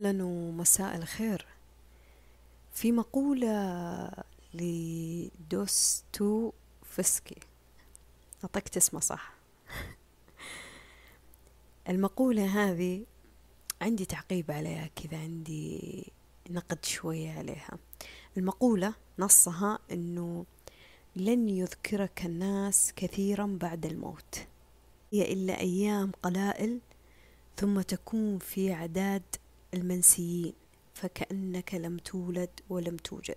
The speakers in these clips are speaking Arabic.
لأنه مساء الخير. في مقولة لدوستوفسكي نطقت اسمه صح. المقولة هذه عندي تعقيب عليها كذا عندي نقد شوية عليها. المقولة نصها أنه لن يذكرك الناس كثيرا بعد الموت. هي إلا أيام قلائل ثم تكون في عداد المنسيين فكأنك لم تولد ولم توجد.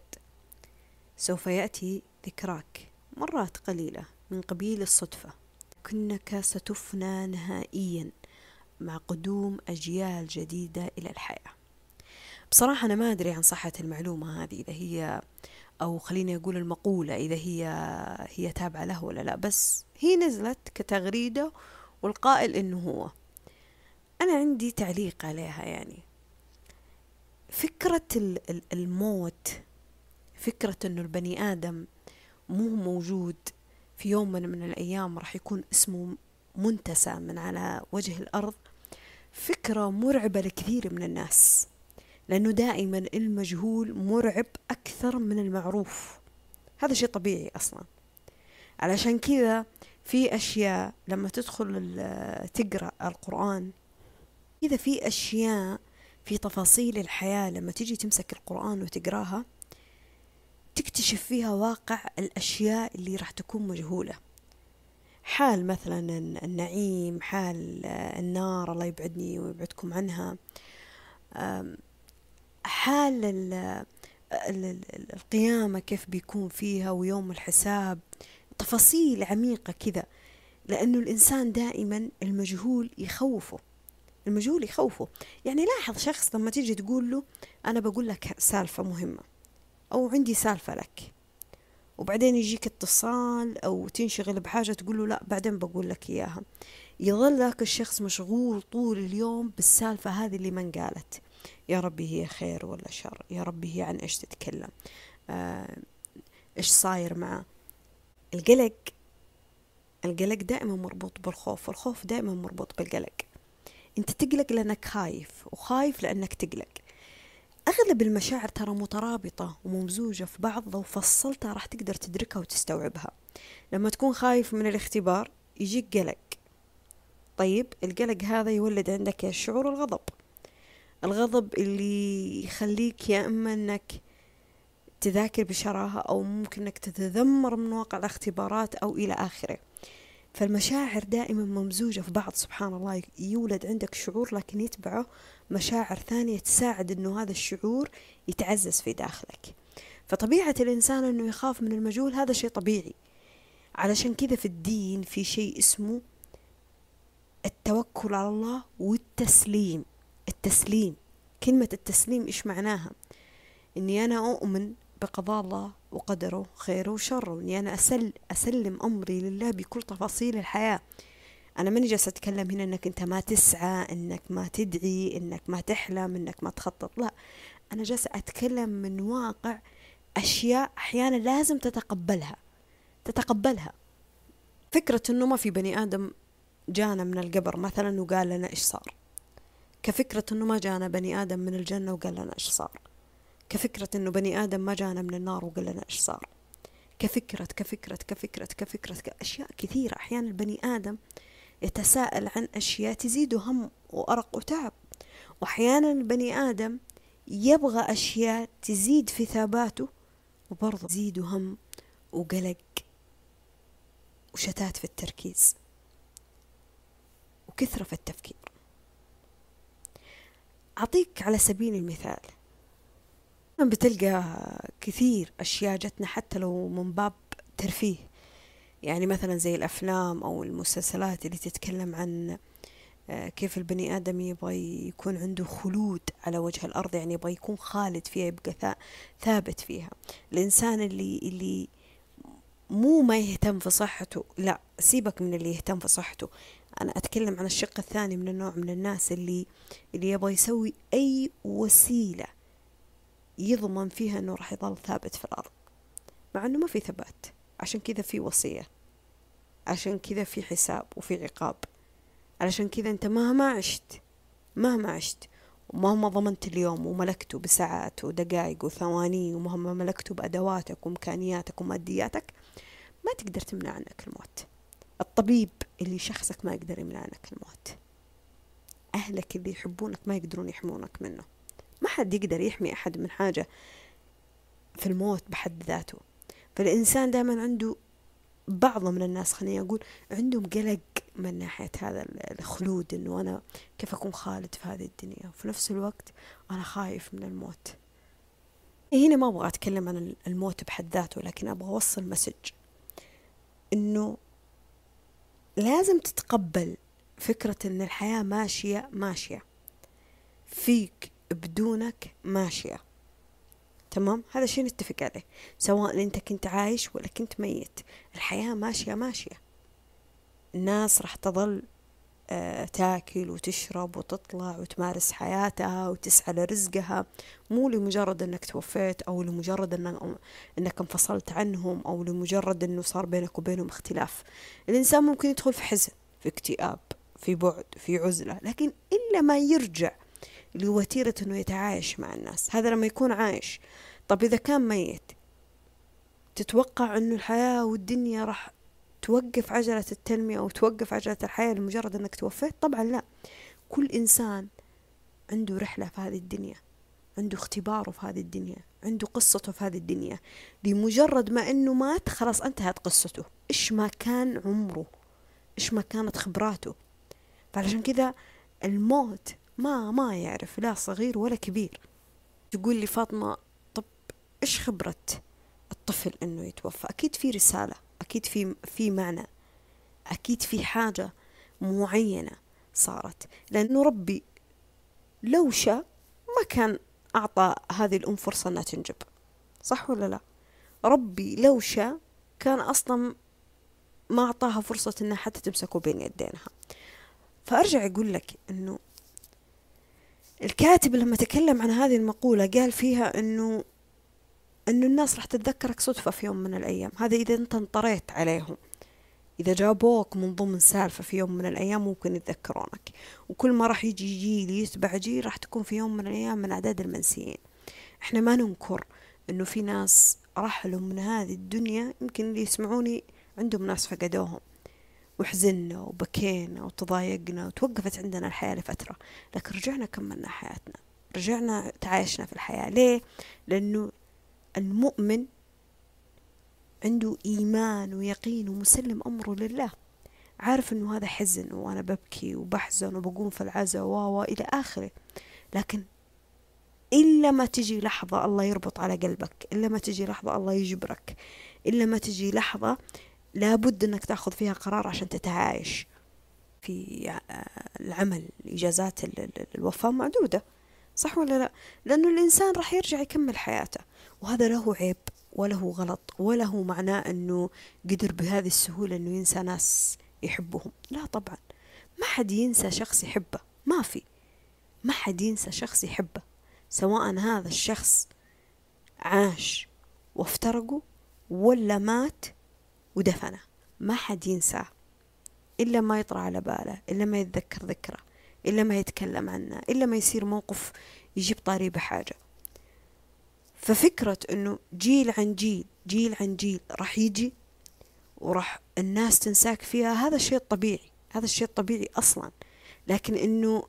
سوف يأتي ذكراك مرات قليلة من قبيل الصدفة. لكنك ستفنى نهائيا مع قدوم أجيال جديدة إلى الحياة. بصراحة أنا ما أدري عن صحة المعلومة هذه إذا هي أو خليني أقول المقولة إذا هي هي تابعة له ولا لا. بس هي نزلت كتغريدة والقائل إنه هو. أنا عندي تعليق عليها يعني. فكرة الموت فكرة إنه البني آدم مو موجود في يوم من الأيام راح يكون اسمه منتسى من على وجه الأرض فكرة مرعبة لكثير من الناس لأنه دائما المجهول مرعب أكثر من المعروف. هذا شيء طبيعي أصلا. علشان كذا في أشياء لما تدخل تقرأ القرآن كذا في أشياء في تفاصيل الحياة لما تيجي تمسك القرآن وتقراها تكتشف فيها واقع الأشياء اللي راح تكون مجهولة. حال مثلا النعيم حال النار الله يبعدني ويبعدكم عنها. حال القيامة كيف بيكون فيها ويوم الحساب. تفاصيل عميقة كذا لأنه الإنسان دائما المجهول يخوفه. المجهول يخوفه. يعني لاحظ شخص لما تيجي تقول له أنا بقول لك سالفة مهمة أو عندي سالفة لك. وبعدين يجيك اتصال أو تنشغل بحاجة تقول له لا بعدين بقول لك إياها. يظل ذاك الشخص مشغول طول اليوم بالسالفة هذه اللي من قالت يا ربي هي خير ولا شر؟ يا ربي هي عن إيش تتكلم؟ آه إيش صاير معه؟ القلق القلق دائما مربوط بالخوف. والخوف دائما مربوط بالقلق. انت تقلق لأنك خايف وخايف لأنك تقلق. أغلب المشاعر ترى مترابطة وممزوجة في بعض لو فصلتها راح تقدر تدركها وتستوعبها. لما تكون خايف من الاختبار يجيك قلق. طيب القلق هذا يولد عندك شعور الغضب. الغضب اللي يخليك يا إما إنك تذاكر بشراهة أو ممكن أنك تتذمر من واقع الاختبارات أو إلى آخره. فالمشاعر دائما ممزوجة في بعض سبحان الله. يولد عندك شعور لكن يتبعه مشاعر ثانية تساعد أنه هذا الشعور يتعزز في داخلك. فطبيعة الإنسان أنه يخاف من المجهول هذا شيء طبيعي. علشان كذا في الدين في شيء اسمه التوكل على الله والتسليم. التسليم. كلمة التسليم إيش معناها؟ إني أنا أؤمن بقضاء الله وقدره خيره وشره وإني أنا أسل أسلم أمري لله بكل تفاصيل الحياة. أنا ماني جالسة أتكلم هنا إنك أنت ما تسعى إنك ما تدعي إنك ما تحلم إنك ما تخطط. لا أنا جالسة أتكلم من واقع أشياء أحيانا لازم تتقبلها تتقبلها. فكرة إنه ما في بني آدم جانا من القبر مثلا وقال لنا إيش صار. كفكرة إنه ما جانا بني آدم من الجنة وقال لنا إيش صار. كفكرة إنه بني آدم ما جانا من النار وقال لنا إيش صار؟ كفكرة كفكرة كفكرة كفكرة أشياء كثيرة. أحيانا البني آدم يتساءل عن أشياء تزيده هم وأرق وتعب. وأحيانا البني آدم يبغى أشياء تزيد في ثاباته وبرضه تزيده هم وقلق وشتات في التركيز وكثرة في التفكير. أعطيك على سبيل المثال بتلقى كثير أشياء جتنا حتى لو من باب ترفيه. يعني مثلا زي الأفلام أو المسلسلات اللي تتكلم عن آه، كيف البني آدم يبغى يكون عنده خلود على وجه الأرض يعني يبغى يكون خالد فيها يبقى ثابت فيها. الإنسان اللي اللي مو ما يهتم في صحته لا سيبك من اللي يهتم في صحته. أنا أتكلم عن الشق الثاني من النوع من الناس اللي اللي يبغى يسوي أي وسيلة يضمن فيها إنه راح يظل ثابت في الأرض. مع إنه ما في ثبات. عشان كذا في وصية. عشان كذا في حساب وفي عقاب. علشان كذا أنت مهما عشت مهما عشت ومهما ضمنت اليوم وملكته بساعات ودقائق وثواني ومهما ملكته بأدواتك وإمكانياتك ومادياتك ما تقدر تمنع عنك الموت. الطبيب اللي يشخصك ما يقدر يمنع عنك الموت. أهلك اللي يحبونك ما يقدرون يحمونك منه. ما حد يقدر يحمي أحد من حاجة في الموت بحد ذاته. فالإنسان دائما عنده بعض من الناس خليني أقول عندهم قلق من ناحية هذا الخلود إنه أنا كيف أكون خالد في هذه الدنيا؟ وفي نفس الوقت أنا خايف من الموت. هنا ما أبغى أتكلم عن الموت بحد ذاته لكن أبغى أوصل مسج إنه لازم تتقبل فكرة إن الحياة ماشية ماشية. فيك بدونك ماشية. تمام؟ هذا شيء نتفق عليه. سواء أنت كنت عايش ولا كنت ميت. الحياة ماشية ماشية. الناس راح تظل آه، تاكل وتشرب وتطلع وتمارس حياتها وتسعى لرزقها. مو لمجرد أنك توفيت أو لمجرد انك, إنك انفصلت عنهم أو لمجرد أنه صار بينك وبينهم اختلاف. الإنسان ممكن يدخل في حزن في اكتئاب في بعد في عزلة. لكن إلا ما يرجع لوتيرة إنه يتعايش مع الناس. هذا لما يكون عايش. طب إذا كان ميت تتوقع إنه الحياة والدنيا راح توقف عجلة التنمية أو توقف عجلة الحياة لمجرد أنك توفيت؟ طبعا لا. كل إنسان عنده رحلة في هذه الدنيا عنده اختباره في هذه الدنيا عنده قصته في هذه الدنيا. لمجرد ما أنه مات خلاص انتهت قصته. إيش ما كان عمره؟ إيش ما كانت خبراته؟ فعلشان كذا الموت ما ما يعرف لا صغير ولا كبير. تقول لي فاطمة طب إيش خبرة الطفل إنه يتوفى؟ أكيد في رسالة أكيد في في معنى أكيد في حاجة معينة صارت. لأنه ربي لو شاء ما كان أعطى هذه الأم فرصة أنها تنجب. صح ولا لا؟ ربي لو شاء كان أصلا ما أعطاها فرصة أنها حتى تمسكه بين يدينها. فأرجع أقول لك أنه الكاتب لما تكلم عن هذه المقولة قال فيها أنه أنه الناس راح تتذكرك صدفة في يوم من الأيام. هذا إذا أنت انطريت عليهم. إذا جابوك من ضمن سالفة في يوم من الأيام ممكن يتذكرونك. وكل ما راح يجي جيل يتبع جيل راح تكون في يوم من الأيام من أعداد المنسيين. إحنا ما ننكر إنه في ناس رحلوا من هذه الدنيا. يمكن اللي يسمعوني عندهم ناس فقدوهم. وحزنا وبكينا وتضايقنا وتوقفت عندنا الحياة لفترة لكن رجعنا كملنا حياتنا. رجعنا تعايشنا في الحياة. ليه؟ لأنه المؤمن عنده إيمان ويقين ومسلم أمره لله. عارف إنه هذا حزن وأنا ببكي وبحزن وبقوم في العزاء و إلى آخره. لكن إلا ما تجي لحظة الله يربط على قلبك إلا ما تجي لحظة الله يجبرك إلا ما تجي لحظة لابد أنك تأخذ فيها قرار عشان تتعايش في العمل إجازات الوفاة معدودة صح ولا لا؟ لأنه الإنسان راح يرجع يكمل حياته وهذا له عيب وله غلط وله معناه أنه قدر بهذه السهولة أنه ينسى ناس يحبهم. لا طبعا ما حد ينسى شخص يحبه ما في ما حد ينسى شخص يحبه سواء هذا الشخص عاش وافترقوا ولا مات ودفنه. ما حد ينساه. إلا ما يطرى على باله إلا ما يتذكر ذكره إلا ما يتكلم عنه إلا ما يصير موقف يجيب طاري بحاجة. ففكرة إنه جيل عن جيل جيل عن جيل راح يجي وراح الناس تنساك فيها هذا الشيء الطبيعي هذا الشيء الطبيعي أصلا. لكن إنه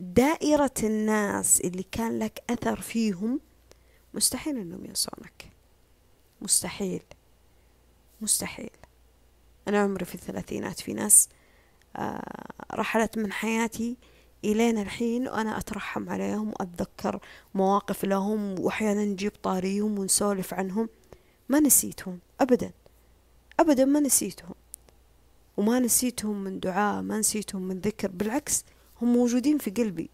دائرة الناس اللي كان لك أثر فيهم مستحيل إنهم ينسونك. مستحيل. مستحيل. أنا عمري في الثلاثينات في ناس آه رحلت من حياتي إلين الحين وأنا أترحم عليهم وأتذكر مواقف لهم وأحيانا نجيب طاريهم ونسولف عنهم. ما نسيتهم أبدا. أبدا ما نسيتهم. وما نسيتهم من دعاء ما نسيتهم من ذكر بالعكس هم موجودين في قلبي.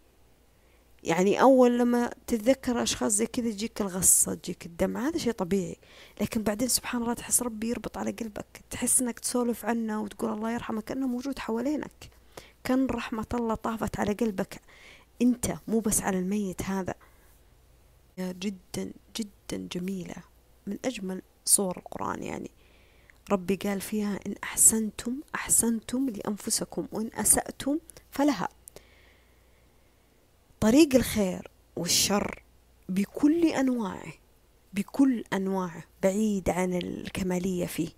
يعني أول لما تتذكر أشخاص زي كذا تجيك الغصة تجيك الدمعة هذا شيء طبيعي. لكن بعدين سبحان الله تحس ربي يربط على قلبك تحس إنك تسولف عنه وتقول الله يرحمه كأنه موجود حوالينك. كان رحمة الله طافت على قلبك؟ أنت مو بس على الميت هذا. جدا جدا جميلة. من أجمل صور القرآن يعني. ربي قال فيها إن أحسنتم أحسنتم لأنفسكم وإن أسأتم فلها. طريق الخير والشر بكل أنواعه بكل أنواعه بعيد عن الكمالية فيه.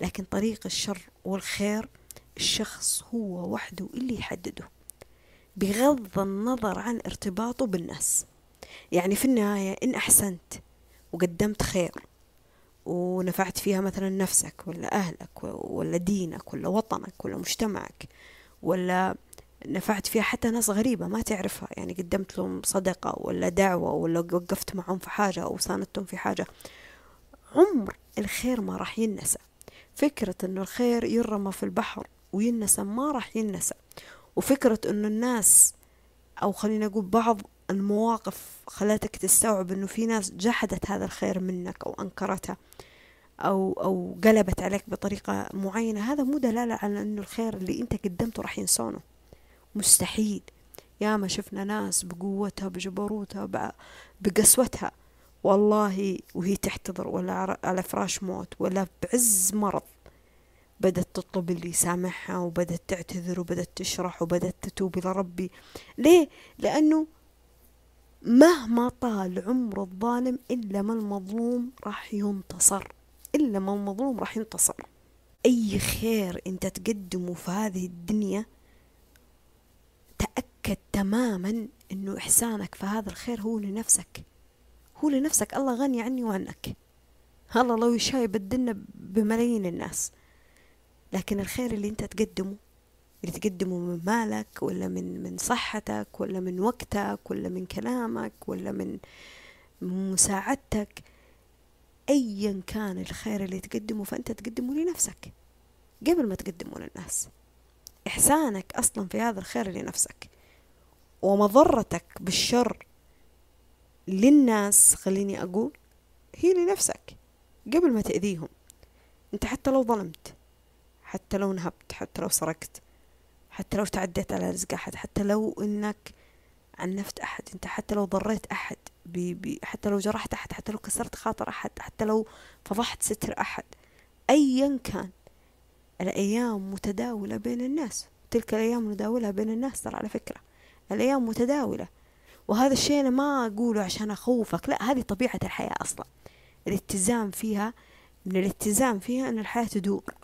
لكن طريق الشر والخير الشخص هو وحده اللي يحدده بغض النظر عن ارتباطه بالناس. يعني في النهاية إن أحسنت وقدمت خير ونفعت فيها مثلا نفسك ولا أهلك ولا دينك ولا وطنك ولا مجتمعك ولا نفعت فيها حتى ناس غريبة ما تعرفها. يعني قدمت لهم صدقة ولا دعوة ولا وقفت معهم في حاجة أو ساندتهم في حاجة. عمر الخير ما راح ينسى. فكرة أنه الخير يرمى في البحر وينسى ما راح ينسى. وفكرة أنه الناس أو خلينا نقول بعض المواقف خلتك تستوعب أنه في ناس جحدت هذا الخير منك أو أنكرته أو أو قلبت عليك بطريقة معينة. هذا مو دلالة على أنه الخير اللي أنت قدمته راح ينسونه. مستحيل. يا ما شفنا ناس بقوتها بجبروتها بقسوتها. والله وهي تحتضر ولا على فراش موت ولا بعز مرض. بدأت تطلب اللي يسامحها وبدأت تعتذر وبدأت تشرح وبدأت تتوب إلى ربي. ليه؟ لأنه مهما طال عمر الظالم إلا ما المظلوم راح ينتصر. إلا ما المظلوم راح ينتصر. أي خير أنت تقدمه في هذه الدنيا تأكد تماما أنه إحسانك في هذا الخير هو لنفسك. هو لنفسك. الله غني عني وعنك. الله لو يشاء يبدلنا بملايين الناس. لكن الخير اللي أنت تقدمه اللي تقدمه من مالك ولا من من صحتك ولا من وقتك ولا من كلامك ولا من مساعدتك ايا كان الخير اللي تقدمه فأنت تقدمه لنفسك قبل ما تقدمه للناس. إحسانك أصلا في هذا الخير لنفسك. ومضرتك بالشر للناس خليني أقول هي لنفسك قبل ما تأذيهم. أنت حتى لو ظلمت حتى لو نهبت حتى لو سرقت حتى لو تعديت على رزق أحد حتى لو إنك عنفت أحد أنت حتى لو ضريت أحد بي بي حتى لو جرحت أحد حتى لو كسرت خاطر أحد حتى لو فضحت ستر أحد. أيا كان الأيام متداولة بين الناس تلك الأيام نداولها بين الناس ترى على فكرة. الأيام متداولة. وهذا الشيء أنا ما أقوله عشان أخوفك لا هذه طبيعة الحياة أصلا. الاتزان فيها من الاتزان فيها أن الحياة تدور.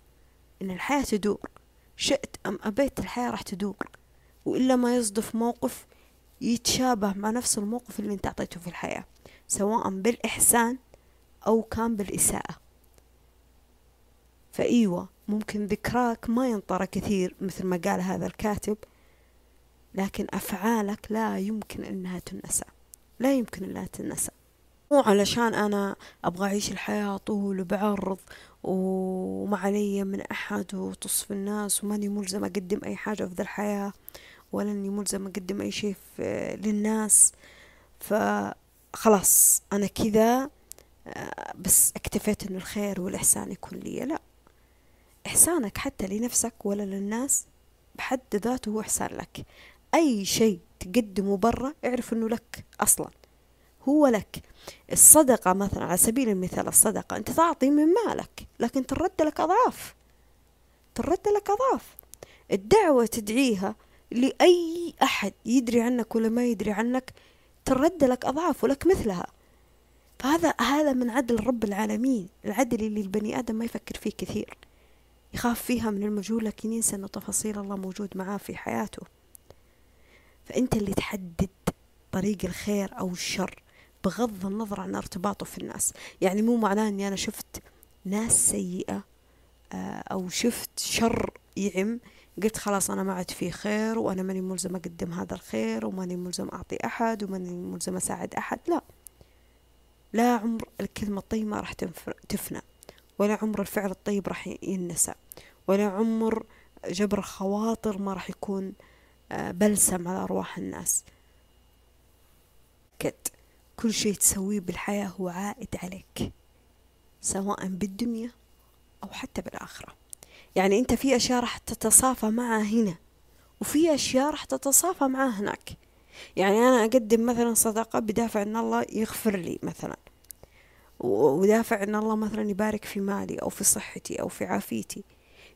إن الحياة تدور. شئت أم أبيت الحياة راح تدور. وإلا ما يصدف موقف يتشابه مع نفس الموقف اللي أنت أعطيته في الحياة سواء بالإحسان أو كان بالإساءة. فأيوة ممكن ذكراك ما ينطر كثير مثل ما قال هذا الكاتب. لكن أفعالك لا يمكن أنها تنسى. لا يمكن أنها تنسى. مو علشان أنا أبغى أعيش الحياة طول وبعرض وما علي من أحد وتصف الناس وماني ملزم أقدم أي حاجة في ذا الحياة ولا أني ملزم أقدم أي شيء للناس. فخلاص أنا كذا آه، بس اكتفيت أنه الخير والإحسان يكون لي. لا. إحسانك حتى لنفسك ولا للناس بحد ذاته هو إحسان لك. أي شيء تقدمه برا اعرف أنه لك أصلا. هو لك. الصدقة مثلا على سبيل المثال الصدقة أنت تعطي من مالك لكن ترد لك أضعاف. ترد لك أضعاف. الدعوة تدعيها لأي أحد يدري عنك ولا ما يدري عنك ترد لك أضعاف ولك مثلها. فهذا هذا من عدل رب العالمين العدل اللي البني آدم ما يفكر فيه كثير. يخاف فيها من المجهول لكن ينسى أن تفاصيل الله موجود معاه في حياته. فأنت اللي تحدد طريق الخير أو الشر بغض النظر عن ارتباطه في الناس. يعني مو معناه إني أنا شفت ناس سيئة آه، أو شفت شر يعم قلت خلاص أنا ما عاد في خير وأنا ماني ملزم أقدم هذا الخير وماني ملزم أعطي أحد وماني ملزم أساعد أحد. لا. لا عمر الكلمة الطيبة راح تفنى ولا عمر الفعل الطيب راح ينسى ولا عمر جبر الخواطر ما راح يكون آه، بلسم على أرواح الناس. كد كل شيء تسويه بالحياة هو عائد عليك سواء بالدنيا أو حتى بالآخرة. يعني أنت في أشياء راح تتصافى معها هنا وفي أشياء راح تتصافى معها هناك. يعني أنا أقدم مثلا صدقة بدافع أن الله يغفر لي مثلا ودافع أن الله مثلا يبارك في مالي أو في صحتي أو في عافيتي.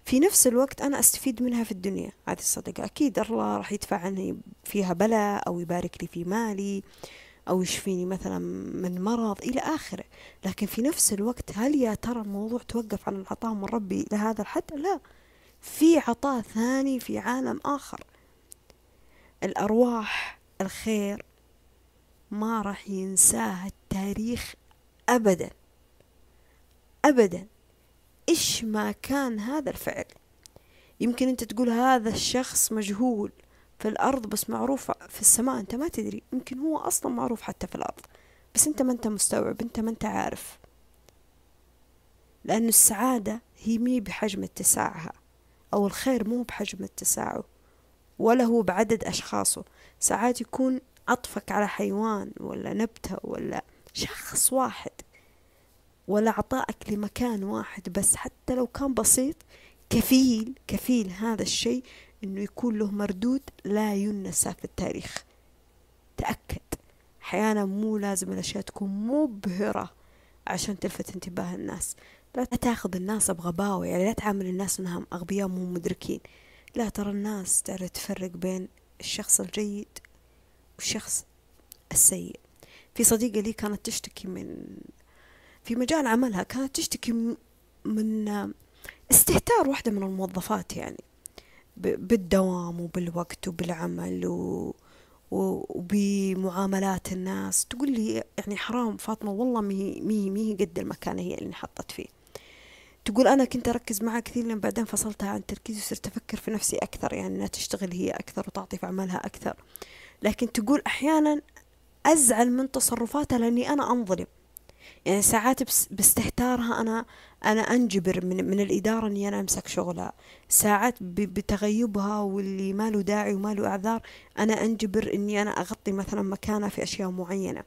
في نفس الوقت أنا أستفيد منها في الدنيا هذه الصدقة. أكيد الله راح يدفع عني فيها بلاء أو يبارك لي في مالي أو يشفيني مثلا من مرض إلى آخره. لكن في نفس الوقت هل يا ترى الموضوع توقف عن العطاء من ربي لهذا الحد؟ لا. في عطاء ثاني في عالم آخر. الأرواح الخير ما راح ينساها التاريخ أبدا. أبدا. إيش ما كان هذا الفعل؟ يمكن أنت تقول هذا الشخص مجهول في الأرض بس معروف في السماء أنت ما تدري. يمكن هو أصلا معروف حتى في الأرض. بس أنت ما أنت مستوعب أنت ما أنت عارف. لأن السعادة هي مي بحجم اتساعها أو الخير مو بحجم اتساعه ولا هو بعدد أشخاصه. ساعات يكون عطفك على حيوان ولا نبتة ولا شخص واحد. ولا عطائك لمكان واحد بس حتى لو كان بسيط كفيل كفيل هذا الشيء إنه يكون له مردود لا ينسى في التاريخ. تأكد. أحيانا مو لازم الأشياء تكون مبهرة عشان تلفت انتباه الناس. لا تاخذ الناس بغباوة يعني لا تعامل الناس إنهم أغبياء مو مدركين. لا ترى الناس تعرف تفرق بين الشخص الجيد والشخص السيء. في صديقة لي كانت تشتكي من في مجال عملها كانت تشتكي من استهتار واحدة من الموظفات يعني بالدوام وبالوقت وبالعمل و... وبمعاملات الناس. تقول لي يعني حرام فاطمة والله مي مي مي قد المكان هي اللي انحطت فيه. تقول أنا كنت أركز معها كثير لين بعدين فصلتها عن تركيزي وصرت أفكر في نفسي أكثر يعني أنها تشتغل هي أكثر وتعطي في عملها أكثر. لكن تقول أحيانا أزعل من تصرفاتها لأني أنا أنظلم. يعني ساعات باستهتارها أنا أنا أنجبر من, من الإدارة إني أنا أمسك شغلها. ساعات بتغيبها واللي ما له داعي وما له أعذار أنا أنجبر إني أنا أغطي مثلا مكانها في أشياء معينة.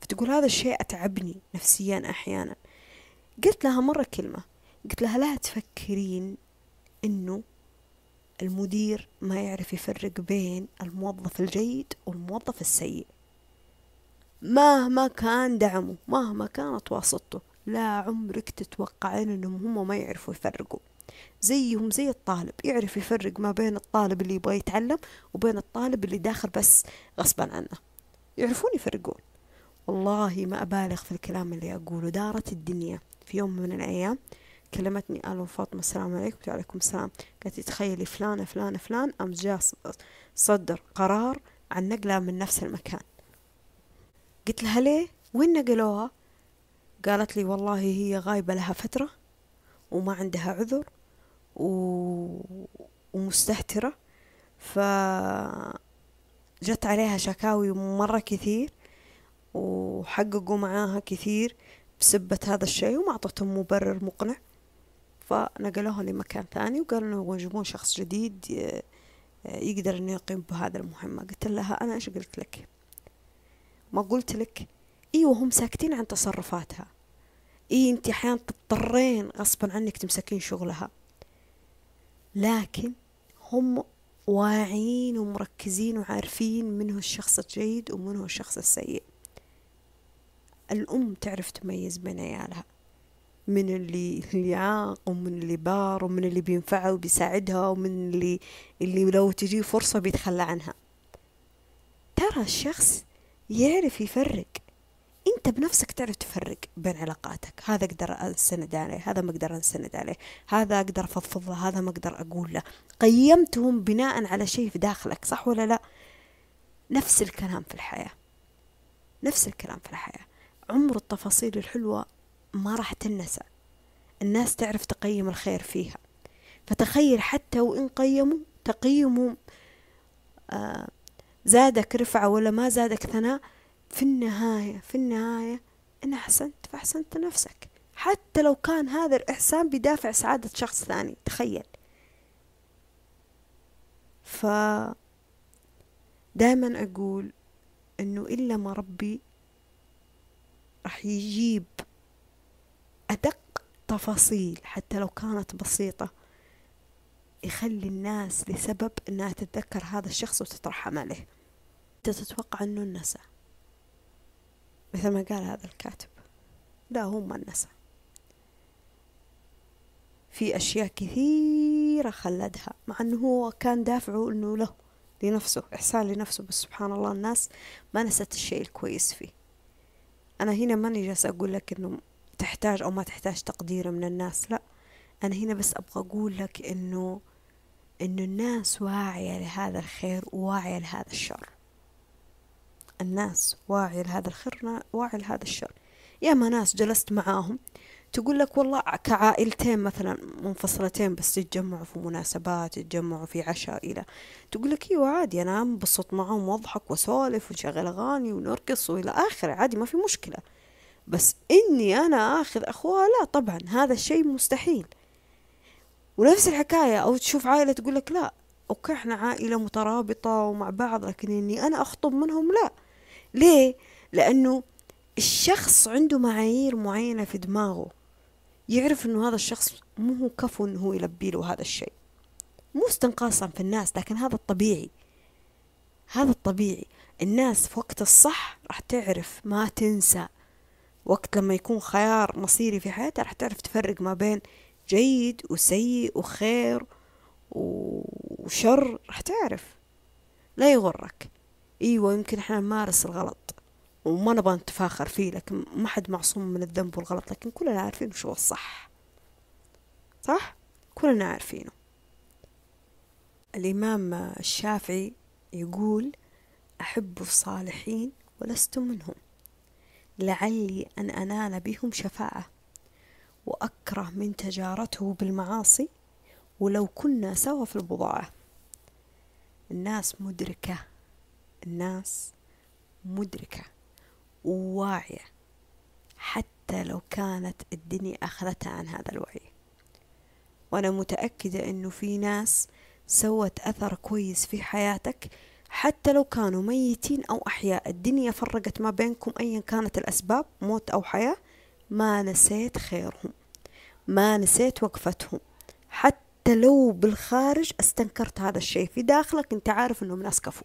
فتقول هذا الشيء أتعبني نفسيا أحيانا. قلت لها مرة كلمة قلت لها لا تفكرين إنه المدير ما يعرف يفرق بين الموظف الجيد والموظف السيء. مهما كان دعمه مهما كانت واسطته لا عمرك تتوقعين إنهم هم ما يعرفوا يفرقوا. زيهم زي الطالب يعرف يفرق ما بين الطالب اللي يبغى يتعلم وبين الطالب اللي داخل بس غصبا عنه. يعرفون يفرقون. والله ما أبالغ في الكلام اللي أقوله. دارت الدنيا في يوم من الأيام. كلمتني ألو فاطمة السلام عليكم وعليكم السلام. قالت لي تخيلي فلانة فلانة فلان. أم جاء صدر قرار عن نقلها من نفس المكان. قلت لها ليه؟ وين نقلوها قالت لي والله هي غايبة لها فترة وما عندها عذر و... ومستهترة ف جت عليها شكاوي مرة كثير وحققوا معاها كثير بسبة هذا الشيء وما أعطتهم مبرر مقنع. فنقلوها لمكان ثاني وقالوا إنه يجيبون شخص جديد يقدر إنه يقيم بهذا المهمة. قلت لها أنا إيش قلت لك؟ ما قلت لك؟ أيوه هم ساكتين عن تصرفاتها. اي أنت أحيانا تضطرين غصبا عنك تمسكين شغلها. لكن هم واعيين ومركزين وعارفين منه الشخص الجيد ومنه الشخص السيء. الأم تعرف تميز بين عيالها. من اللي اللي عاق ومن اللي بار ومن اللي بينفعها وبيساعدها ومن اللي اللي لو تجي فرصة بيتخلى عنها. ترى الشخص يعرف يفرق. انت بنفسك تعرف تفرق بين علاقاتك. هذا أقدر انسند عليه هذا ما أقدر انسند عليه. هذا أقدر افضفض له هذا ما أقدر أقول له قيمتهم بناء على شيء في داخلك صح ولا لا؟ نفس الكلام في الحياة. نفس الكلام في الحياة. عمر التفاصيل الحلوة ما راح تنسى. الناس تعرف تقيم الخير فيها. فتخيل حتى وإن قيموا تقييمهم آه زادك رفعة ولا ما زادك ثناء في النهاية في النهاية إن أحسنت فأحسنت لنفسك حتى لو كان هذا الإحسان بدافع سعادة شخص ثاني تخيل. ف دائما أقول إنه إلا ما ربي راح يجيب أدق تفاصيل حتى لو كانت بسيطة يخلي الناس لسبب إنها تتذكر هذا الشخص وتترحم عليه. انت تتوقع إنه النسى مثل ما قال هذا الكاتب. لا هو ما النسى في كثير كثيرة خلدها مع أنه هو كان دافعه أنه له لنفسه إحسان لنفسه بس سبحان الله الناس ما نست الشيء الكويس فيه. أنا هنا ماني جالسة أقول لك أنه تحتاج أو ما تحتاج تقدير من الناس لا. أنا هنا بس أبغى أقول لك أنه أنه الناس واعية لهذا الخير وواعية لهذا الشر. الناس واعية لهذا الخير واعية لهذا الشر يا ما ناس جلست معاهم تقول لك والله كعائلتين مثلا منفصلتين بس يتجمعوا في مناسبات يتجمعوا في عشاء إلى. تقول لك إيوه عادي أنا أنبسط معاهم وأضحك وأسولف ونشغل أغاني ونرقص وإلى آخره عادي ما في مشكلة. بس إني أنا آخذ أخوها لا طبعا هذا الشيء مستحيل. ونفس الحكاية أو تشوف عائلة تقول لك لا أوكي إحنا عائلة مترابطة ومع بعض لكن إني أنا أخطب منهم لا. ليه؟ لأنه الشخص عنده معايير معينة في دماغه. يعرف إنه هذا الشخص مو هو كفو إنه هو يلبي له هذا الشيء. مو استنقاصا في الناس لكن هذا الطبيعي. هذا الطبيعي. الناس في وقت الصح راح تعرف ما تنسى. وقت لما يكون خيار مصيري في حياتها راح تعرف تفرق ما بين جيد وسيء وخير وشر راح تعرف. لا يغرك. إيوه يمكن إحنا نمارس الغلط. وما نبغى نتفاخر فيه لكن ما حد معصوم من الذنب والغلط لكن كلنا عارفين وش هو الصح. صح؟ كلنا عارفينه. الإمام الشافعي يقول أحب الصالحين ولست منهم. لعلي أن أنال بهم شفاعة وأكره من تجارته بالمعاصي ولو كنا سوا في البضاعة. الناس مدركة. الناس مدركة وواعية حتى لو كانت الدنيا أخذتها عن هذا الوعي. وأنا متأكدة أنه في ناس سوت أثر كويس في حياتك حتى لو كانوا ميتين أو أحياء. الدنيا فرقت ما بينكم أيا كانت الأسباب موت أو حياة ما نسيت خيرهم ما نسيت وقفتهم. حتى لو بالخارج استنكرت هذا الشيء. في داخلك أنت عارف إنهم ناس كفو.